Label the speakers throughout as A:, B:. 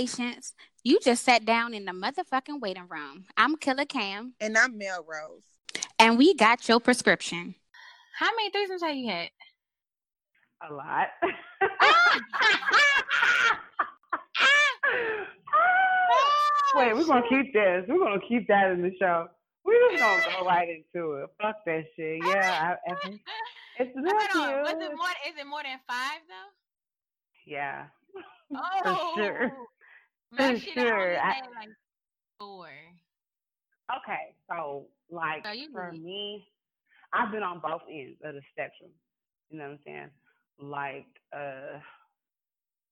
A: Hey, patients. You just sat down in the motherfucking waiting room. I'm Killa Kam.
B: And I'm Melrose.
A: And we got your prescription.
C: How many threesomes have you had?
D: A lot. Wait, we're gonna keep this. We're gonna keep that in the show. We're just gonna go right into it. Fuck that shit. Yeah, I, I, it's not
C: Hold on. Was it more? Is it more than five though?
D: Yeah.
C: Oh,
D: For sure. For sure. I-
C: like four.
D: Okay, so like
C: So
D: for
C: need-
D: me, I've been on both ends of the spectrum. You know what I'm saying? Like, uh,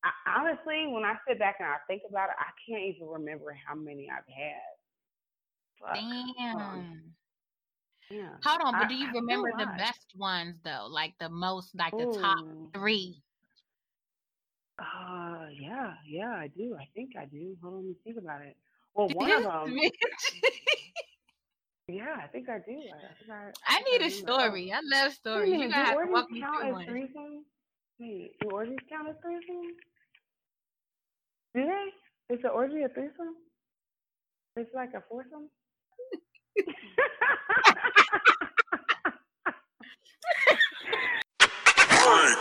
D: I, honestly, when I sit back and I think about it, I can't even remember how many I've had. Fuck.
C: Damn.
D: Yeah.
C: Hold on, but
D: I-
C: do you
D: I
C: remember the best ones though? Like the most, like the top three.
D: Uh, yeah, yeah, I do. I think I do. Hold on, let me think about it. Well, one of them, yeah, I think I do. I, I, think I,
C: I
D: think
C: need a
D: remember. Oh,
C: story. I love
D: Wait a
C: stories. You
D: minute,
C: gotta
D: do
C: have to
D: orgies
C: walk me
D: count
C: through
D: as
C: one.
D: threesomes? Wait, do orgies count as threesomes? Do they? Is the orgy a threesome? It's like a foursome?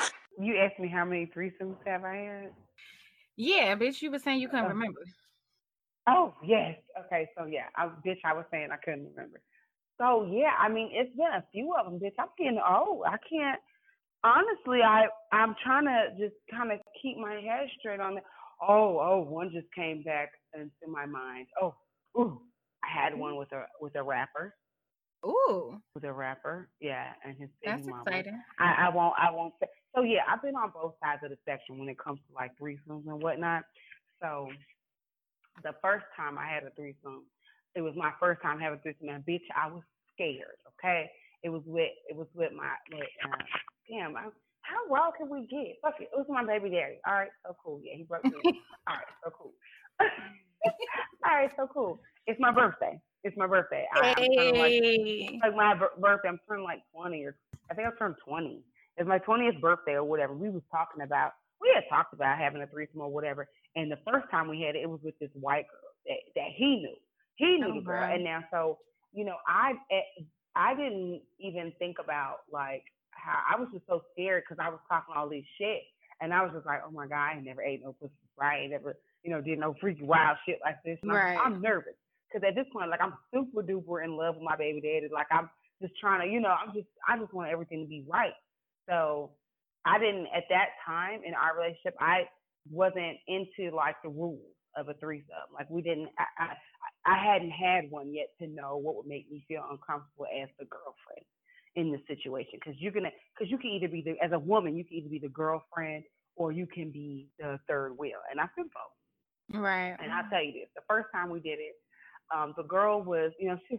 D: you asked me how many threesomes have I had?
C: Yeah, bitch, you were saying you couldn't
D: Oh.
C: remember.
D: Oh yes. Okay, so yeah, I bitch, I was saying I couldn't remember. So yeah, I mean it's been a few of them, bitch. I'm getting old. I can't. Honestly, I I'm trying to just kind of keep my head straight on it. Oh, oh, one just came back into my mind. Oh, ooh, I had one mm-hmm. with a with a rapper,
C: Ooh,
D: with a rapper. Yeah, and his baby
C: that's
D: mama.
C: exciting.
D: I, I won't I won't say so yeah, I've been on both sides of the spectrum when it comes to like threesomes and whatnot. So the first time I had a threesome, it was my first time having a threesome and bitch, I was scared, okay? It was with it was with my with uh, damn, I, how raw can we get? Fuck it. It was my baby daddy. All right, so cool. Yeah, he broke me. All right, so cool. All right, so cool. It's my birthday. It's my birthday. I, I'm turning like like my birthday. I'm turning like 20 or I think I turned 20. It's my 20th birthday or whatever. We was talking about we had talked about having a threesome or whatever. And the first time we had it, it was with this white girl that that he knew. He knew
C: Oh,
D: the girl,
C: wow.
D: and now so you know I eh, I didn't even think about like how I was just so scared because I was talking all this shit, and I was just like, oh my god, I never ate no pussy, right? I never you know did no freaky wild shit like this. And I'm-
C: Right.
D: I'm nervous because at this point, like I'm super duper in love with my baby daddy. Like I'm just trying to, you know, I'm just I just want everything to be right. So I didn't at that time in our relationship, I wasn't into like the rules of a threesome. Like we didn't I I, I hadn't had one yet to know what would make me feel uncomfortable as the girlfriend in the situation. Because you're gonna because you can either be the as a woman, you can either be the girlfriend or you can be the third wheel. And I've been both.
C: Right.
D: And I'll tell you this: the first time we did it, um, the girl was, you know, she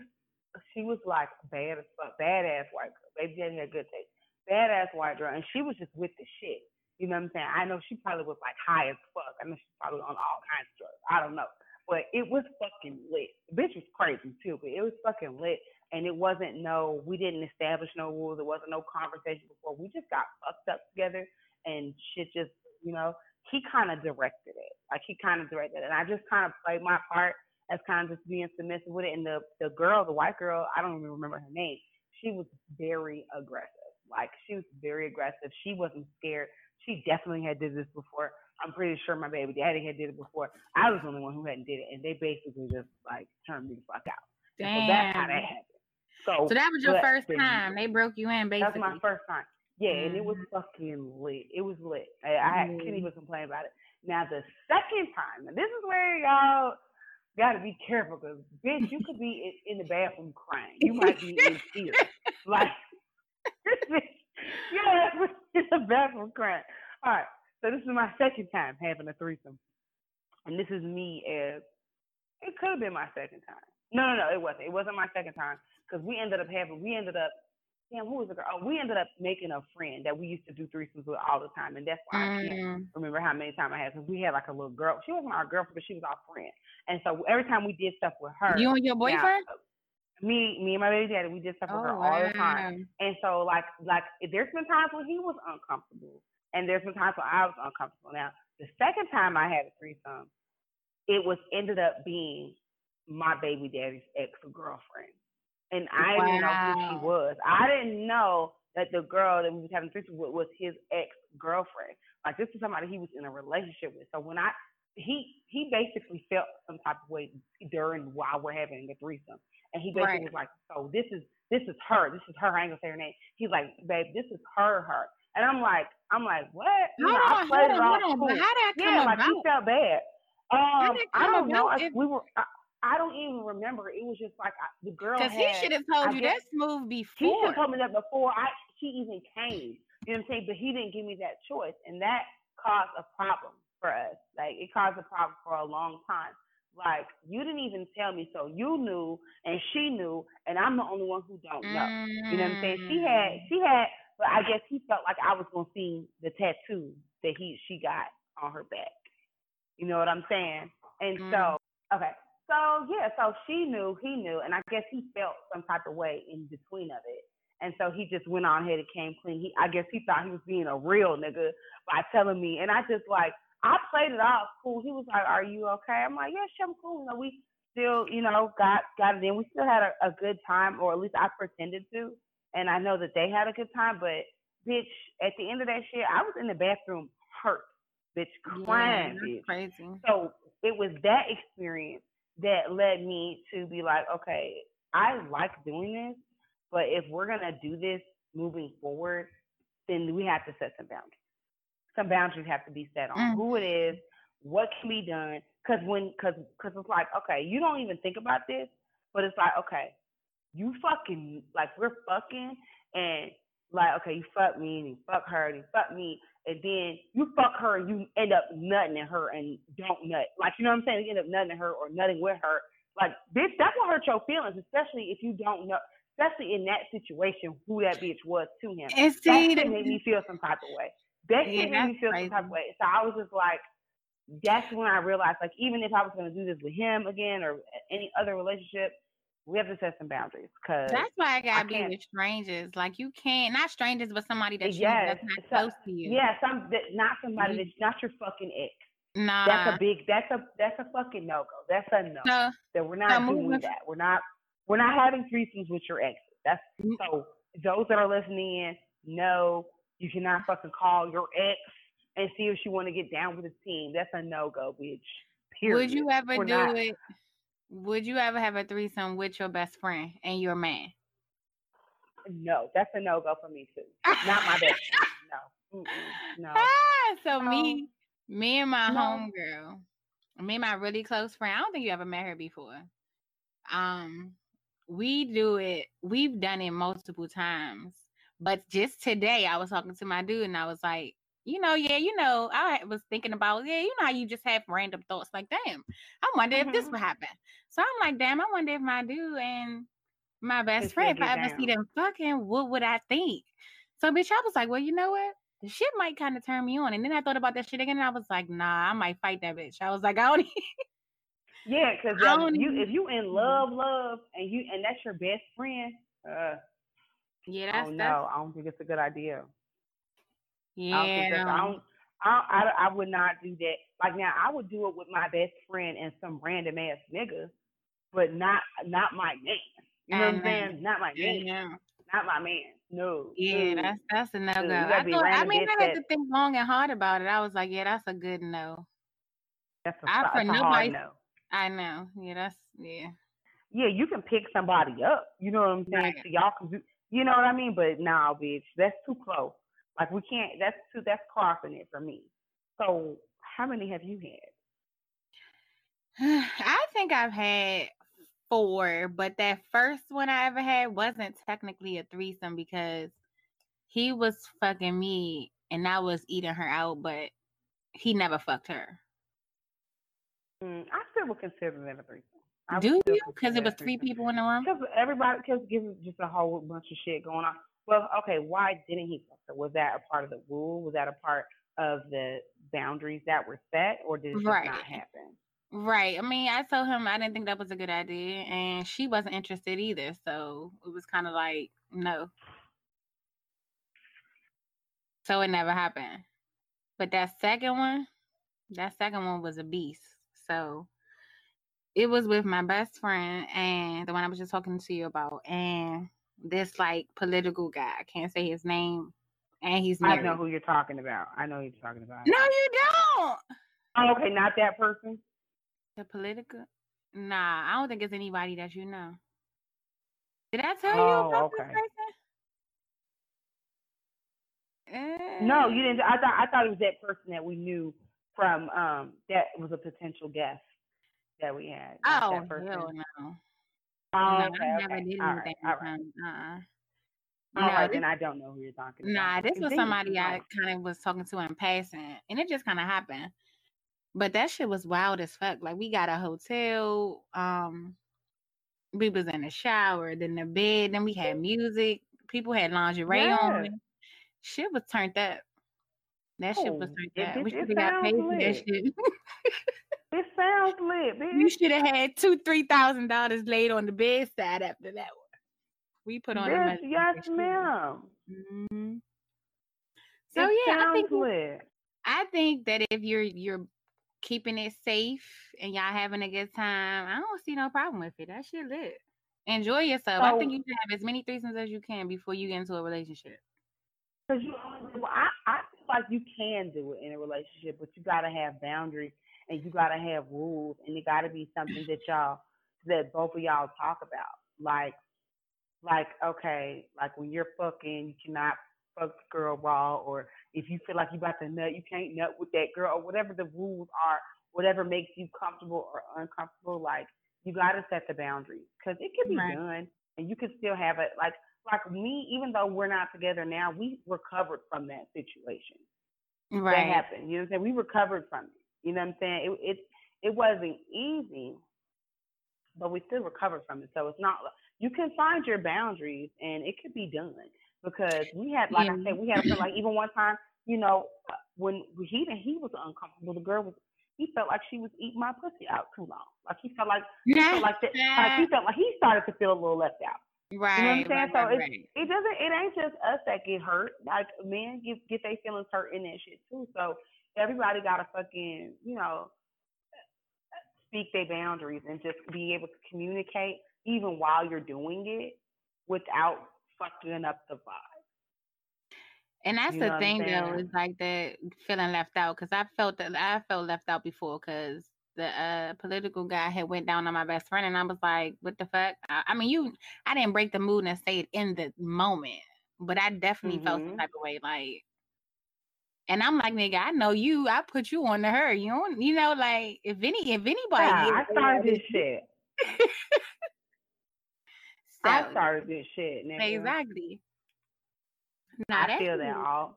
D: she was like bad as fuck, badass white girl. Baby daddy had good taste, badass white girl, and she was just with the shit. You know what I'm saying? I know she probably was like high as fuck. I know she's probably on all kinds of drugs. I don't know, but it was fucking lit. The bitch was crazy too, but it was fucking lit. And it wasn't no, we didn't establish no rules. There wasn't no conversation before. We just got fucked up together, and shit just, you know, he kind of directed it. Like he kind of directed it. And I just kind of played my part as kind of just being submissive with it. And the the girl, the white girl, I don't even remember her name. She was very aggressive. Like she was very aggressive. She wasn't scared. She definitely had did this before. I'm pretty sure my baby daddy had did it before. I was the only one who hadn't did it, and they basically just like turned me the fuck out. And So that's how that
C: Damn.
D: happened. So,
C: So that was your first time. They broke you in, basically.
D: That's my first time. Yeah, and it was
C: Mhm.
D: fucking lit. It was lit. I, I
C: Mhm.
D: can't even complain about it. Now the second time, and this is where y'all got to be careful because bitch, you could be in, in the bathroom crying. You might be in tears. Like this yeah, in the bathroom crying. All right, so this is my second time having a threesome, and this is me as it could have been my second time. No, no, no, it wasn't. It wasn't my second time because we ended up having we ended up damn who was the girl? Oh, we ended up making a friend that we used to do threesomes with all the time, and that's why I can't
C: Mm.
D: remember how many times I had because we had like a little girl. She wasn't our girlfriend, but she was our friend. And so every time we did stuff with her,
C: You and your
D: now,
C: boyfriend?
D: me, me and my baby daddy, we did stuff with her all the time. And so like like there's been times when he was uncomfortable, and there's been times when I was uncomfortable. Now The second time I had a threesome, it was ended up being my baby daddy's ex girlfriend, and I didn't know who she was. I didn't know that the girl that we was having threesome with was his ex girlfriend. Like this is somebody he was in a relationship with. So when I he he basically felt some type of way during while we're having the threesome, and he basically
C: Right.
D: was like, "So this is this is her. This is her. I ain't gonna say her name." He's like, "Babe, this is her, her." And I'm like, I'm like, what? You know, I played
C: hold
D: it
C: on, hold on. But
D: cool.
C: that come
D: Yeah, like
C: about?
D: he felt bad. Um, I don't know. I, we were. I, I don't even remember. It was just like I, the girl
C: Because he should have told
D: I
C: you
D: guess-
C: that smooth before.
D: He should told me that before I she even came. You know what I'm saying? But he didn't give me that choice, and that caused a problem for us. Like it caused a problem for a long time. Like you didn't even tell me, so you knew and she knew, and I'm the only one who don't know. You know what I'm saying? She had
C: Mm.
D: she had, but I guess he felt like I was gonna see the tattoo that he she got on her back. You know what I'm saying? And
C: Mm.
D: so okay, so yeah, so she knew, he knew, and I guess he felt some type of way in between of it. And so he just went on ahead and came clean. He, I guess he thought he was being a real nigga by telling me, and I just like, I played it off cool. He was like, "Are you okay?" I'm like, "Yeah, sure, I'm cool." You know, we still, you know, got got it in. We still had a, a good time, or at least I pretended to, and I know that they had a good time. But bitch, at the end of that shit, I was in the bathroom hurt, bitch,
C: Yeah,
D: crying,
C: that's
D: bitch.
C: crazy.
D: So it was that experience that led me to be like, okay, I like doing this, but if we're gonna do this moving forward, then we have to set some boundaries. Some boundaries have to be set on
C: Mm.
D: who it is, what can be done. Cause when, cause, cause it's like, okay, you don't even think about this, but it's like, okay, you fucking like we're fucking and like okay, you fuck me and you fuck her and you fuck me and then you fuck her and you end up nutting at her and don't nut. Like you know what I'm saying? You end up nutting at her or nutting with her. Like bitch, that will hurt your feelings, especially if you don't know especially in that situation who that bitch was to him.
C: And
D: That
C: see,
D: made me feel some type of way. That
C: Yeah,
D: made me feel some type of way. So I was just like, that's when I realized, like, even if I was gonna do this with him again or any other relationship, we have to set some boundaries. Cause
C: that's why I gotta be with strangers. Like you can't, not strangers, but somebody that you that's not
D: so-
C: close to you.
D: yeah, some that, not somebody
C: You-
D: that's not your fucking ex.
C: Nah.
D: That's a big. That's a that's a fucking no go. That's a no.
C: so
D: that we're not
C: so
D: doing that. We're not we're not having threesomes with your exes. That's
C: Mm.
D: so those that are listening in, no, you cannot fucking call your ex and see if she want to get down with the team. That's a no go, bitch. Period.
C: would you ever
D: We're
C: do
D: not-
C: it? Would you ever have a threesome with your best friend and your man?
D: No, that's a no go for me too. Not my best. friend. No, Mm-mm. no.
C: Ah, so
D: No.
C: me, me and my
D: No.
C: homegirl, me and my really close friend. I don't think you ever met her before. Um, we do it. We've done it multiple times, but just today I was talking to my dude and I was like, you know, yeah, you know, I was thinking about, yeah, you know how you just have random thoughts like, damn, I wonder if this
D: Mhm.
C: would happen. So I'm like, damn, I wonder if my dude and my best friend, if I ever see them fucking, what would I think? So, bitch, I was like, well, you know what? The shit might kind of turn me on. And then I thought about that shit again, and I was like, nah, I might fight that bitch. I was like, I don't. e-,
D: Yeah, because
C: don't
D: you if you in love, love, and you and that's your best friend, uh,
C: yeah,
D: oh no,
C: that's
D: I don't think it's a good idea. I
C: yeah.
D: I don't. I, I I would not do that. Like now, I would do it with my best friend and some random ass nigga, but not not my man. You know what I'm saying? Not my man.
C: yeah,
D: Not my man. No.
C: yeah,
D: no.
C: that's that's a no go. I thought. I mean, I had to think long and hard about it. I was like, yeah, that's a good no.
D: that's a,
C: I-
D: that's
C: for
D: a
C: nobody-
D: hard no.
C: I know. Yeah, that's yeah.
D: Yeah, you can pick somebody up. You know what I'm saying?
C: Right.
D: So y'all can do. You know what I mean? But nah, bitch, that's too close. Like we can't. That's too. That's crossing it for me. So how many have you had?
C: I think I've had four, but that first one I ever had wasn't technically a threesome because he was fucking me and I was eating her out, but he never fucked her.
D: Mm, I still would consider that a threesome. I
C: Do you? Because it was three people in the room.
D: Because everybody, because give just a whole bunch of shit going on. Well, okay, why didn't he her? Was that a part of the rule? Was that a part of the boundaries that were set, or did it just
C: Right.
D: not happen?
C: Right. I mean, I told him I didn't think that was a good idea, and she wasn't interested either. So it was kind of like no. So it never happened. But that second one, That second one was a beast. So it was with my best friend and the one I was just talking to you about, and this like political guy. I can't say his name, and he's married.
D: I know who you're talking about. I know who you're talking about.
C: No, you don't.
D: Oh, okay, not that person.
C: The political. Nah, I don't think it's anybody that you know. Did I tell
D: Oh,
C: you about
D: okay.
C: this person?
D: No,
C: Eh,
D: you didn't. I thought I thought it was that person that we knew from um that was a potential guest that we had.
C: Oh hell no!
D: Oh,
C: no,
D: okay,
C: I never
D: okay.
C: did
D: right,
C: anything
D: all
C: with
D: right.
C: him. Uh-uh.
D: All
C: No,
D: right,
C: this-
D: then I don't know who you're talking about.
C: Nah, this was somebody I kind of was talking to in passing, and it just kind of happened. But that shit was wild as fuck. Like we got a hotel, um, we was in the shower, then the bed, then we had music. People had lingerie
D: Yeah.
C: on. Shit was turned up. That shit was
D: Oh,
C: turned
D: it-
C: up.
D: it-
C: We should have got paid for that shit.
D: It sounds lit, bitch.
C: you should have had two, three thousand dollars laid on the bedside after that one. We put on money.
D: yes, ma'am.
C: hmm So
D: it
C: yeah, I think it-
D: lit.
C: I think that if you're you're keeping it safe and y'all having a good time, I don't see no problem with it. That shit lit. Enjoy yourself. I think you should have as many threesomes as you can before you get into a relationship.
D: Cause you, well, I, I feel like you can do it in a relationship, but you gotta have boundaries and you gotta have rules, and it gotta be something that y'all, that both of y'all talk about. Like, like okay, like when you're fucking, you cannot fuck the girl raw, or if you feel like you about to nut, you can't nut with that girl, or whatever the rules are, whatever makes you comfortable or uncomfortable. Like, you gotta set the boundaries, cause it can be
C: Right.
D: done, and you can still have it. Like, like me, even though we're not together now, we recovered from that situation.
C: Right.
D: That happened. You know what I'm saying? We recovered from it. You know what I'm saying? It it it wasn't easy, but we still recovered from it. So it's not you can find your boundaries and it could be done because we had like I said, we had like even one time, you know, when he he was uncomfortable, the girl was he felt like she was eating my pussy out too long. Like he felt like he felt like that like he felt like he started to feel a little left out.
C: right.
D: You know what I'm saying?
C: right,
D: So
C: right, right.
D: it doesn't it ain't just us that get hurt. Like men get get their feelings hurt in that shit too. So everybody gotta fucking, you know, speak their boundaries and just be able to communicate even while you're doing it without fucking up the vibe.
C: And that's
D: You
C: the
D: know
C: thing, though, is like that feeling left out. Because I felt that I felt left out before. Because the uh, political guy had went down on my best friend, and I was like, "What the fuck?" I, I mean, you, I didn't break the mood and say it in the moment, but I definitely felt some
D: Mhm.
C: type of way. Like, and I'm like, nigga, I know you. I put you on to her. You don't, you know, like if any, if anybody,
D: Yeah, I started this shit.
C: So,
D: I started this shit. Nigga.
C: exactly. Nah,
D: I feel that all.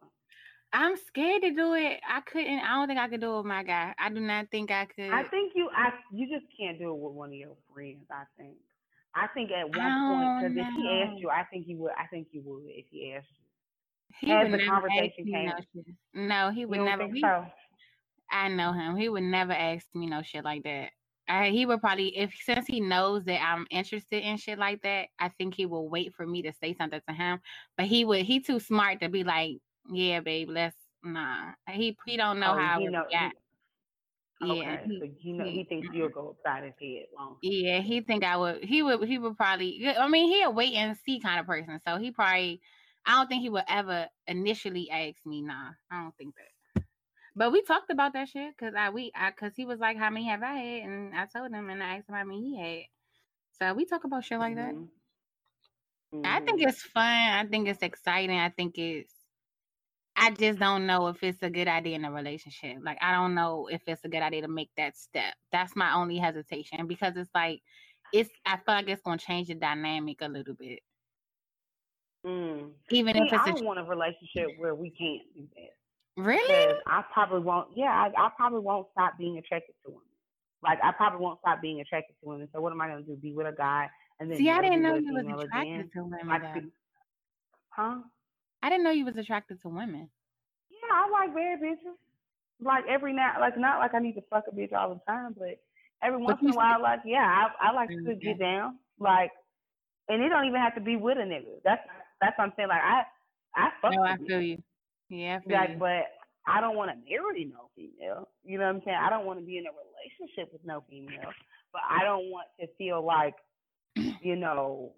C: I'm scared to do it. I couldn't. I don't think I could do it with my guy. I do not think I could.
D: I think you I you just can't do it with one of your friends. I think. I think at one point, oh,
C: because
D: if he asked you, I think he would. I think you would if he asked you.
C: He
D: as the
C: never ask
D: conversation
C: me
D: came-
C: no. No, he would never.
D: so?
C: I know him. He would never ask me no shit like that. I, he would probably, if since he knows that I'm interested in shit like that, I think he will wait for me to say something to him. But he would. He too smart to be like, yeah, babe, let's nah. He he don't know
D: Oh,
C: how would
D: know- he-
C: Yeah,
D: Okay,
C: he-
D: so you know he
C: he-
D: thinks you'll go upside his head long.
C: Yeah, he think I would. He would. He would probably. I mean, he a wait and see kind of person. So he probably. I don't think he would ever initially ask me. Nah, I don't think that. But we talked about that shit because I we I because he was like, "How many have I had?" And I told him, and I asked him how many he had. So we talk about shit like that.
D: Mhm.
C: I think
D: Mhm.
C: it's fun. I think it's exciting. I think it's. I just don't know if it's a good idea in a relationship. Like I don't know if it's a good idea to make that step. That's my only hesitation because it's like it's. I feel like it's gonna change the dynamic a little bit,
D: Mm.
C: even
D: See,
C: if it's
D: I
C: a,
D: don't want a relationship where we can't do that.
C: really.
D: I probably won't. Yeah, I, I probably won't stop being attracted to women. Like I probably won't stop being attracted to women. So what am I gonna do? Be with a guy and then
C: See, I didn't know you was attracted
D: again?
C: to women.
D: Like,
C: though.
D: huh?
C: I didn't know you was attracted to women.
D: Yeah, I like bad bitches. Like every now, like not like I need to fuck a bitch all the time, but every once in a while, like yeah, I I like to get down. Like, and it don't even have to be with a nigga. That's that's what I'm saying. Like I I fuck
C: No,
D: with
C: I feel you. Yeah, I feel
D: Like,
C: you.
D: but I don't want to marry no female. You know what I'm saying? I don't want to be in a relationship with no female, but I don't want to feel like, you know,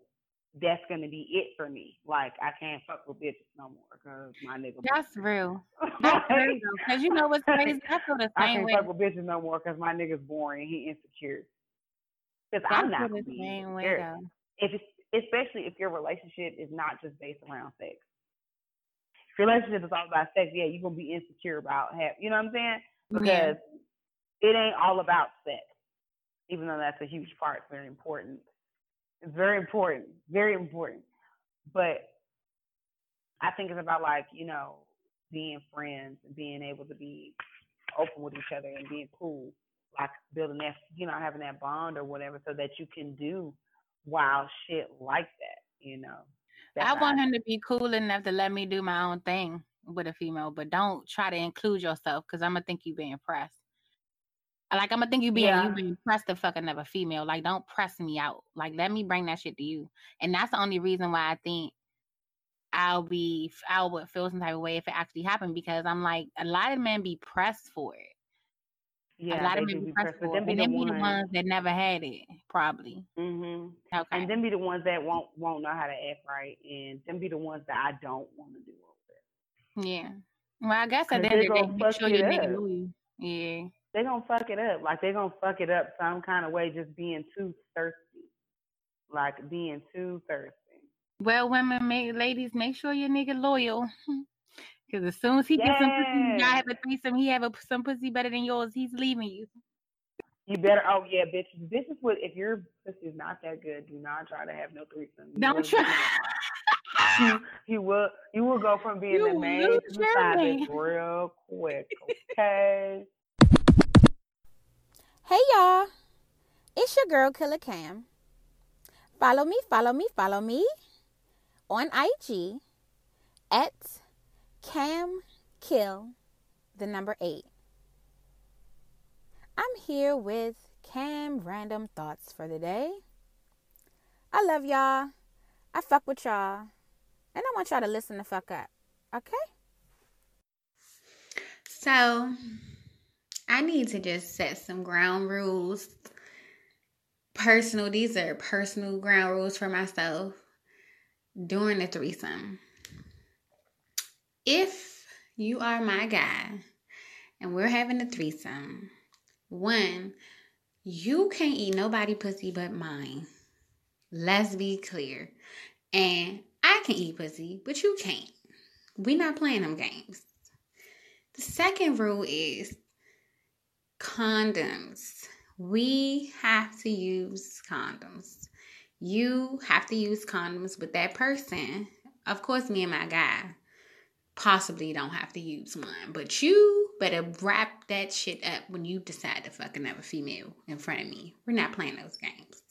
D: that's gonna be it for me. Like I can't fuck with bitches no more because my nigga.
C: That's real. That's real because you know what's crazy. I feel the same I
D: can't
C: way.
D: fuck with bitches no more because my nigga's boring. He insecure. Because I'm not
C: the same way though.
D: If it's, especially if your relationship is not just based around sex. If your relationship is all about sex, yeah, you're gonna be insecure about have you know what I'm saying? Because
C: Yeah.
D: it ain't all about sex. Even though that's a huge part, it's very important. It's very important. Very important. But I think it's about like, you know, being friends and being able to be open with each other and being cool. Like building that you know, having that bond or whatever so that you can do wild shit like that, you know.
C: I want him to be cool enough to let me do my own thing with a female, but don't try to include yourself because I'm gonna think you being pressed. Like I'm gonna think you being
D: Yeah.
C: you being pressed to fuck another female. Like don't press me out. Like let me bring that shit to you. And that's the only reason why I think I'll be I would feel some type of way if it actually happened because I'm like a lot of men be pressed for it.
D: Yeah,
C: a lot of men
D: be
C: pressed,
D: but them be the
C: them be the
D: ones
C: ones that never had it, probably.
D: Mm-hmm.
C: Okay.
D: And then be the ones that won't won't know how to act right, and then be the ones that I don't want to do over.
C: yeah. Well, I guess at
D: 'Cause
C: the
D: they
C: end of the day,
D: gonna
C: make
D: fuck
C: sure
D: it up.
C: loyal. Yeah.
D: They're gonna fuck it up. Like they're gonna fuck it up some kind of way, just being too thirsty. Like being too thirsty.
C: Well, women, make, ladies, make sure your nigga loyal. Because as soon as he gets some pussy, you
D: Yeah.
C: gotta have a threesome. He have a, some pussy better than yours. He's leaving you.
D: You better. Oh yeah, bitch. This is what. If your pussy is not that good, do not try to have no threesome. You
C: Don't try.
D: get- You, you will. You will go from being
C: You
D: the main to the
C: your
D: side
C: man.
D: bitch real quick. Okay.
A: Hey y'all, it's your girl Killa Kam. Follow me, follow me, follow me on IG at Cam Kill, the number eight. I'm here with Cam Random Thoughts for the day. I love y'all. I fuck with y'all. And I want y'all to listen the fuck up. Okay?
B: So, I need to just set some ground rules. Personal, these are personal ground rules for myself during the threesome. If you are my guy and we're having a threesome, one, you can't eat nobody pussy but mine. Let's be clear. And I can eat pussy, but you can't. We're not playing them games. The second rule is condoms. We have to use condoms. You have to use condoms with that person. Of course, me and my guy possibly don't have to use one, but you better wrap that shit up when you decide to fuck another female in front of me. We're not playing those games.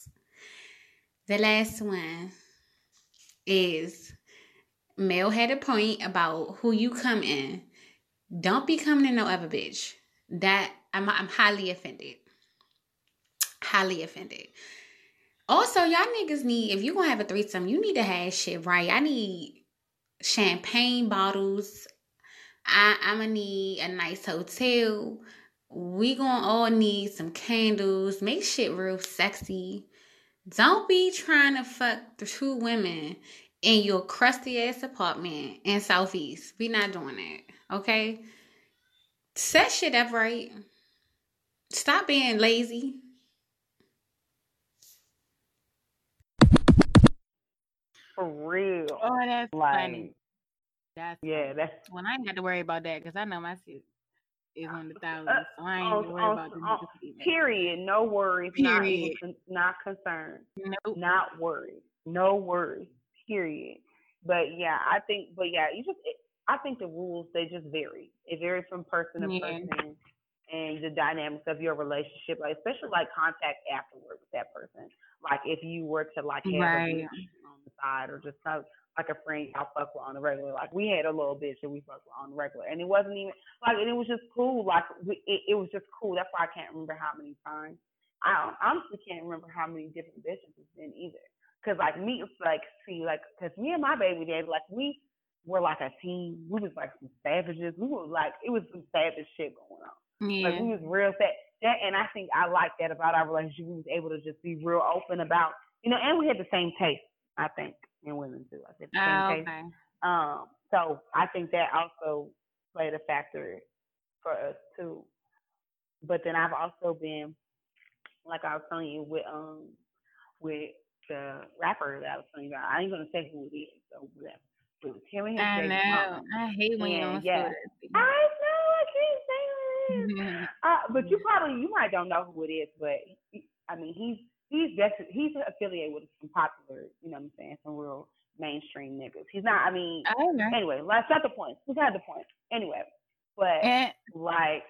B: The last one is Mel had a point about who you come in. Don't be coming in no other bitch. That I'm I'm highly offended. Highly offended. Also, y'all niggas need if you gonna have a threesome, you need to have shit right. I need champagne bottles. I I'm gonna need a nice hotel. We gonna all need some candles. Make shit real sexy. Don't be trying to fuck the two women in your crusty ass apartment in Southeast. We not doing that. Okay? Set shit up right. Stop being lazy.
D: For real.
C: Oh, that's
D: like,
C: funny. That's
D: yeah, that's
C: when I ain't got to worry about that because I know my shit is on the thousands,
D: Uh,
C: so I ain't
D: on-
C: to worry
D: on-
C: about
D: on- period. No worries. Not
C: Period.
D: con- not concerned.
C: Nope.
D: Not worried. No worries. Period. But yeah, I think. But yeah, you just. It, I think the rules they just vary. It varies from person to
C: Yeah.
D: person, and the dynamics of your relationship, like especially like contact afterward with that person. Like if you were to like have a
C: Right.
D: bitch on the side or just like a friend y'all fuck with on the regular. Like we had a little bitch that we fucked with on the regular, and it wasn't even like, and it was just cool. Like we, it, it was just cool. That's why I can't remember how many times. I honestly can't remember how many different bitches it's been either. Cause like me, it's like see, like, cause me and my baby daddy, like we were like a team. We was like some savages. We were like it was some savage shit going on.
C: Yeah.
D: Like we was real sad. That and I think I like that about our relationship. We was able to just be real open about you know, and we had the same taste, I think, in women too. I think the same
C: Oh,
D: taste.
C: okay.
D: Um, so I think that also played a factor for us too. But then I've also been, like I was telling you, with um with the rapper that I was telling you about. I ain't gonna say who it is, so whatever. It was him and his
C: I know. I hate when you don't
D: yeah. I know I can't say who it is. Uh, but you probably you might don't know who it is, but I mean he's he's just he's affiliated with some popular, you know what I'm saying, some real mainstream niggas. He's not. I mean,
C: Okay.
D: anyway, that's not the point. That's not the point. Anyway, but
C: And
D: like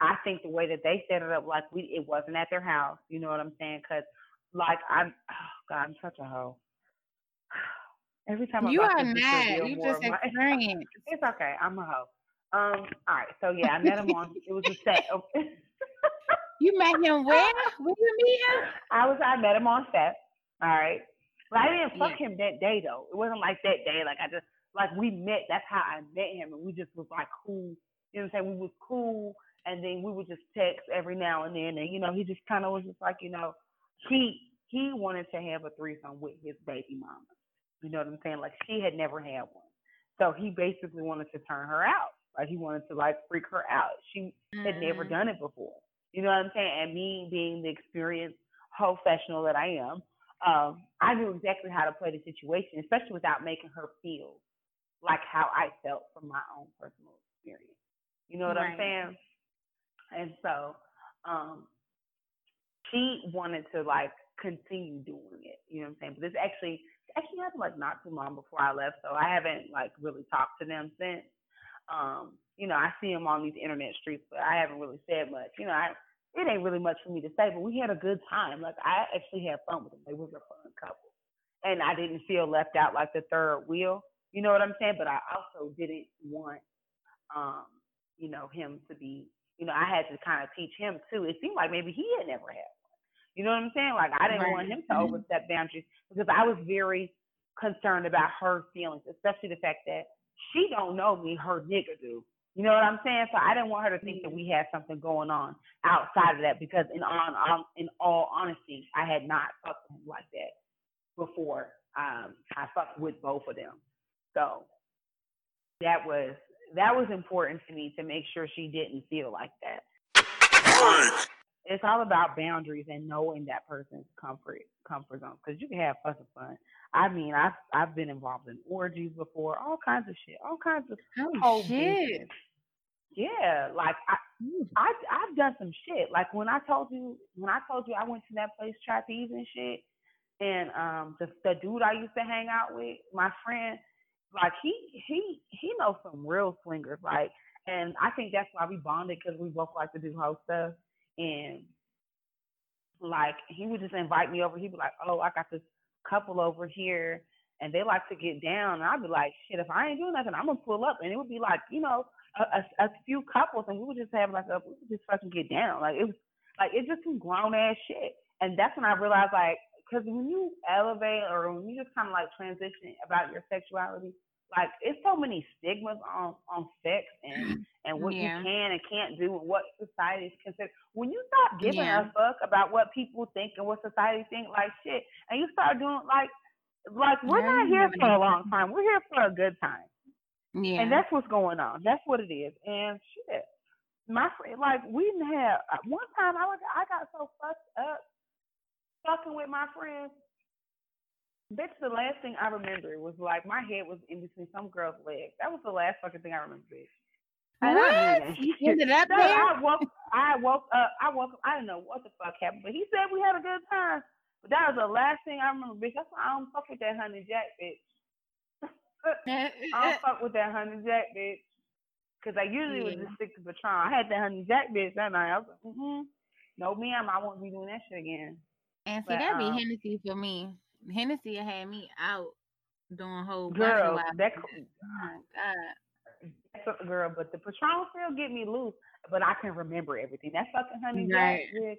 D: I think the way that they set it up, like we, it wasn't at their house. You know what I'm saying? Because like I'm, oh God, I'm such a hoe. Every time I
C: you are
D: this, this
C: not.
D: reveal
C: You just.
D: It's okay. I'm a hoe. Um. All right. So yeah, I met him on. It was a set.
C: You met him where? Where you meet him?
D: I was. I met him on set. All right. But I didn't fuck
C: Yeah.
D: him that day though. It wasn't like that day. Like I just like we met. That's how I met him, and we just was like cool. You know what I'm saying? We was cool, and then we would just text every now and then, and you know he just kind of was just like you know he he wanted to have a threesome with his baby mama. You know what I'm saying? Like she had never had one, so he basically wanted to turn her out. Like he wanted to like freak her out. She had never
C: Mhm.
D: done it before. You know what I'm saying? And me being the experienced professional that I am, um, I knew exactly how to play the situation, especially without making her feel like how I felt from my own personal experience. You know what I'm saying? And so, um, she wanted to like continue doing it. You know what I'm saying? But this actually actually happened like not too long before I left, so I haven't like really talked to them since. Um, you know, I see him on these internet streets, but I haven't really said much. You know, I it ain't really much for me to say, but we had a good time. Like I actually had fun with them. They was a fun couple, and I didn't feel left out like the third wheel. You know what I'm saying? But I also didn't want, um, you know, him to be. You know, I had to kind of teach him too. It seemed like maybe he had never had one. You know what I'm saying? Like I didn't want him to overstep boundaries because I was very concerned about her feelings, especially the fact that she don't know me, her nigga do. You know what I'm saying? So I didn't want her to think that we had something going on outside of that because in on, on in all honesty, I had not fucked with him like that before um I fucked with both of them. So that was that was important to me to make sure she didn't feel like that. It's all about boundaries and knowing that person's comfort comfort zone because you can have fucking fun. I mean, I've I've been involved in orgies before, all kinds of shit, all kinds of
C: Oh shit.
D: business. Yeah, like I, I I've done some shit. Like when I told you when I told you I went to that place trapeze and shit, and um the the dude I used to hang out with, my friend, like he he he knows some real swingers. Like, and I think that's why we bonded because we both like to do whole stuff. And like he would just invite me over. He'd be like, "Oh, I got this couple over here." And they like to get down, and I'd be like, "Shit, if I ain't doing nothing, I'm gonna pull up." And it would be like, you know, a, a, a few couples, and we would just have like a, we would just fucking get down. Like it was, like it's just some grown ass shit. And that's when I realized, like, because when you elevate or when you just kind of like transition about your sexuality, like it's so many stigmas on on sex and and what
C: Yeah.
D: you can and can't do and what society is considered. When you stop giving
C: Yeah.
D: a fuck about what people think and what society think, like shit, and you start doing like like we're
C: Yeah,
D: not here for
C: an
D: a long time. We're here for a good time.
C: Yeah.
D: And that's what's going on. That's what it is. And shit, my friend, like we didn't have uh, one time. I was I got so fucked up fucking with my friends. Bitch, the last thing I remember was like my head was in between some girl's legs. That was the last fucking thing I remember, bitch. And I
C: what?
D: mean that
C: You
D: shit.
C: ended up
D: No. I woke I woke up I woke up I didn't know what the fuck happened, but he said we had a good time. But that was the last thing I remember, bitch. That's why I don't fuck with that honey jack bitch. I don't fuck with that honey jack bitch. Cause I usually would
C: Yeah.
D: just stick to Patron. I had that honey jack bitch that night. I was like, mm-hmm. No ma'am, I won't be doing that shit again.
C: And see,
D: But,
C: that be
D: um,
C: Hennessy for me. Hennessy had me out doing whole bunch
D: Girl,
C: of
D: that.
C: Oh god.
D: that's a girl, but the Patron still get me loose, but I can remember everything. That fucking honey
C: Right.
D: jack bitch.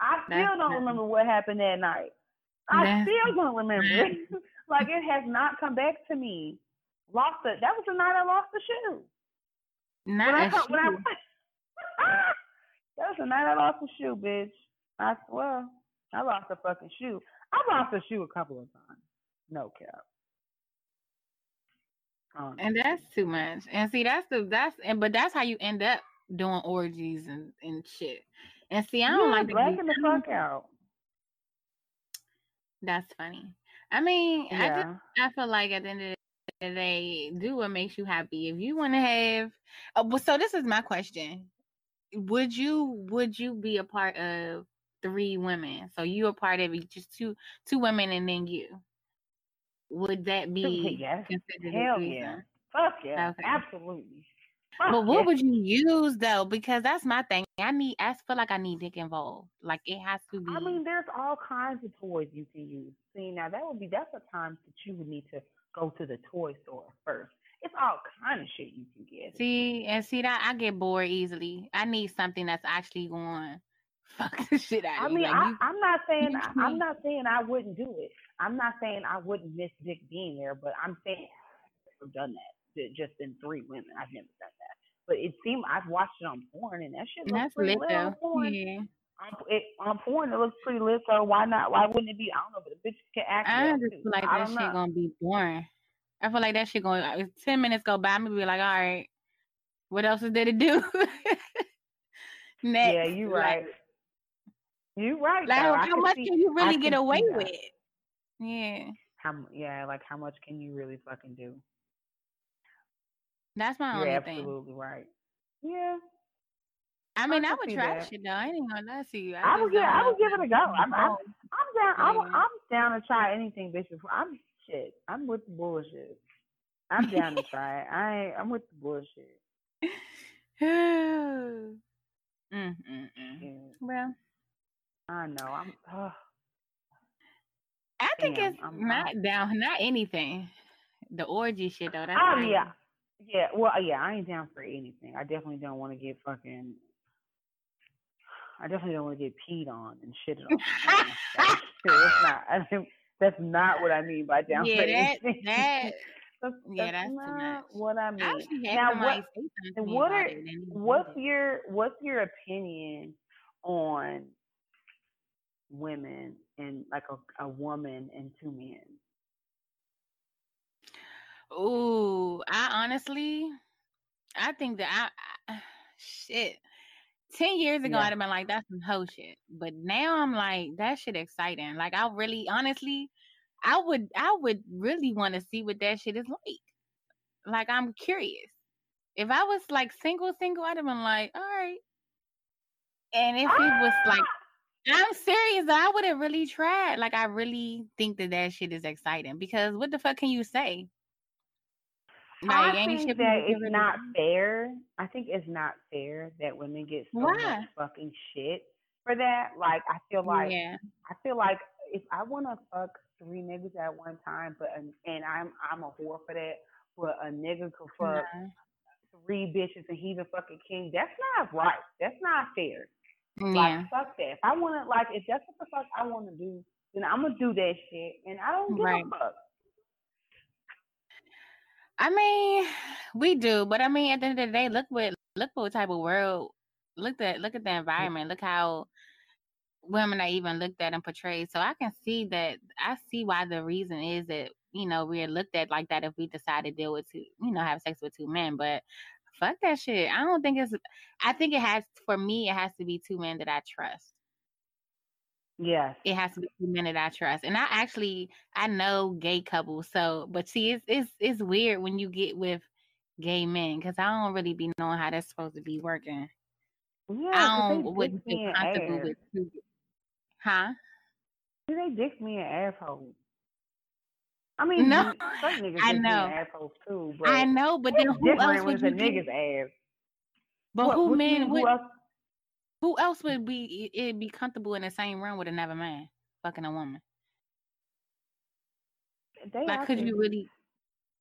D: I still
C: That's
D: don't
C: nothing.
D: remember what happened that night. I
C: That's
D: still don't remember. like it has not come back to me. lost the. That was the night I lost the shoe.
C: Not
D: when I, come- when I
C: shoe.
D: that was the night I lost the shoe, bitch. I swear, I lost a fucking shoe. I lost a shoe a couple of times. No cap. Um,
C: And that's too much. And see, that's the that's and but that's how you end up doing orgies and and shit. And see, I don't
D: yeah,
C: like to
D: blacking the fuck out.
C: That's funny. I mean, I just I feel like at the end of the day, do what makes you happy. If you want to have, uh, so this is my question: Would you would you be a part of three women? So you a part of it, just two two women and then you. Would that be
D: yes.
C: considered a
D: Hell yeah. Fuck yeah.
C: Okay.
D: Absolutely.
C: But what would you use though? Because that's my thing. I need. I feel like I need dick involved. Like it has to be.
D: I mean, there's all kinds of toys you can use. See, now that would be that's a time that you would need to go to the toy store first. It's all kind of shit you can get.
C: see and see that I get bored easily. I need something that's actually going fuck the shit out
D: I mean,
C: Like,
D: I,
C: you-
D: I'm not saying I, I'm not saying I wouldn't do it. I'm not saying I wouldn't miss Dick being there, but I'm saying I've done that. Just in three women. I've never done that. But it seemed I've watched it on porn, and that shit looks
C: that's
D: pretty
C: lit
D: lit on porn.
C: Yeah.
D: On, it, on porn, it looks pretty lit. So why not? Why wouldn't it be? I don't know, but the bitch can act.
C: I just
D: too.
C: feel like
D: I
C: that shit
D: know.
C: gonna be boring. I feel like that shit going. uh, Ten minutes go by, I'm gonna be like, all right, what else is there to do? Next.
D: Yeah, you
C: Like-
D: right. You right.
C: Like,
D: though.
C: How much
D: see-
C: can you really
D: can
C: get away with? Yeah,
D: How, yeah, like how much can you really fucking do?
C: that's my
D: You're
C: only thing.
D: absolutely right. Yeah,
C: I mean, I,
D: can
C: would try
D: that.
C: shit though. I ain't gonna lie to you.
D: I, would
C: just
D: give. I would give it a go. I'm. I'm. I'm down. I'm, I'm down to try anything, bitch. Before I'm shit. I'm with the bullshit. I'm down to try it. I. I'm with the bullshit.
C: mm, mm, mm.
D: Yeah,
C: Well,
D: I know. I'm. Uh,
C: I think
D: Damn,
C: it's
D: I'm-
C: not down, not anything. The orgy shit though. That's
D: oh yeah, yeah. Well, yeah. I ain't down for anything. I definitely don't want to get fucking. I definitely don't want to get peed on and shitted on. That's, not. I think that's not what I mean by down
C: yeah,
D: for
C: that
D: anything.
C: that
D: that's,
C: yeah,
D: that's not what I mean. Now, what-
C: say something to me
D: what are-
C: it, and then he
D: what's your what's your opinion on women and like a, a woman and two men?
C: Ooh, I honestly, I think that I, I shit. Ten years ago,
D: Yeah.
C: I'd have been like, "That's some hoe shit," but now I'm like, "That shit exciting." Like, I really, honestly, I would, I would really want to see what that shit is like. Like, I'm curious. If I was like single, single, I'd have been like, "All right." And if it was like, I'm serious, I would have really tried. Like, I really think that that shit is exciting because what the fuck can you say?
D: I think that it's
C: of
D: not fair. I think it's not fair that women get so
C: Why?
D: much fucking shit for that. Like I feel like
C: yeah,
D: I feel like if I want to fuck three niggas at one time, but and, and I'm I'm a whore for that, but a nigga could fuck
C: nah.
D: three bitches and he's a fucking king. That's not right. That's not fair.
C: Yeah.
D: Like fuck that. If I want to like if that's what the fuck I want to do, then I'm gonna do that shit, and I don't give
C: Right.
D: a fuck.
C: I mean, we do, but I mean, at the end of the day, look what look what type of world. Look at look at the mm. environment. Look how women are even looked at and portrayed. So I can see that. I see why the reason is that you know we're looked at like that if we decide to deal with two, you know, have sex with two men. But fuck that shit. I don't think it's. I think it has for me. It has to be two men that I trust.
D: Yes.
C: it has to be two men that I trust. And I actually I know gay couples, so but see it's it's it's weird when you get with gay men because I don't really be knowing how that's supposed to be working.
D: Yeah,
C: I don't wouldn't feel comfortable
D: ass.
C: with two Huh?
D: They dick me an asshole. I mean,
C: No,
D: some niggas
C: I know.
D: assholes too, but
C: I know, but then who else would you
D: nigga's ass.
C: but
D: What-
C: who men would
D: who else?
C: who else would be it be comfortable in the same room with another man fucking a woman?
D: They
C: Like could you really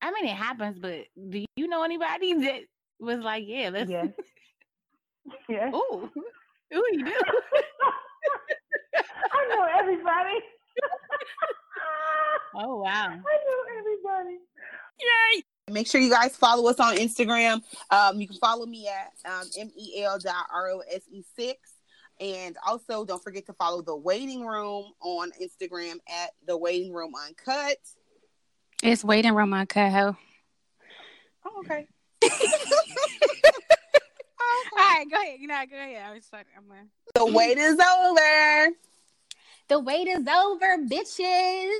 C: I mean it happens, but do you know anybody that was like, yeah, let's
D: Yes. Yes.
C: Ooh, ooh, you do.
D: I know everybody.
C: Oh wow.
D: I know everybody.
C: Yay!
E: Make sure you guys follow us on Instagram. Um, you can follow me at um, mel.rose6. And also, don't forget to follow the waiting room on Instagram at the waiting room uncut.
C: It's waiting room uncut, ho.
E: Oh, okay.
C: All right, go ahead. You know, go ahead. I was like, I'm gonna...
E: The wait is over.
A: The wait is over, bitches.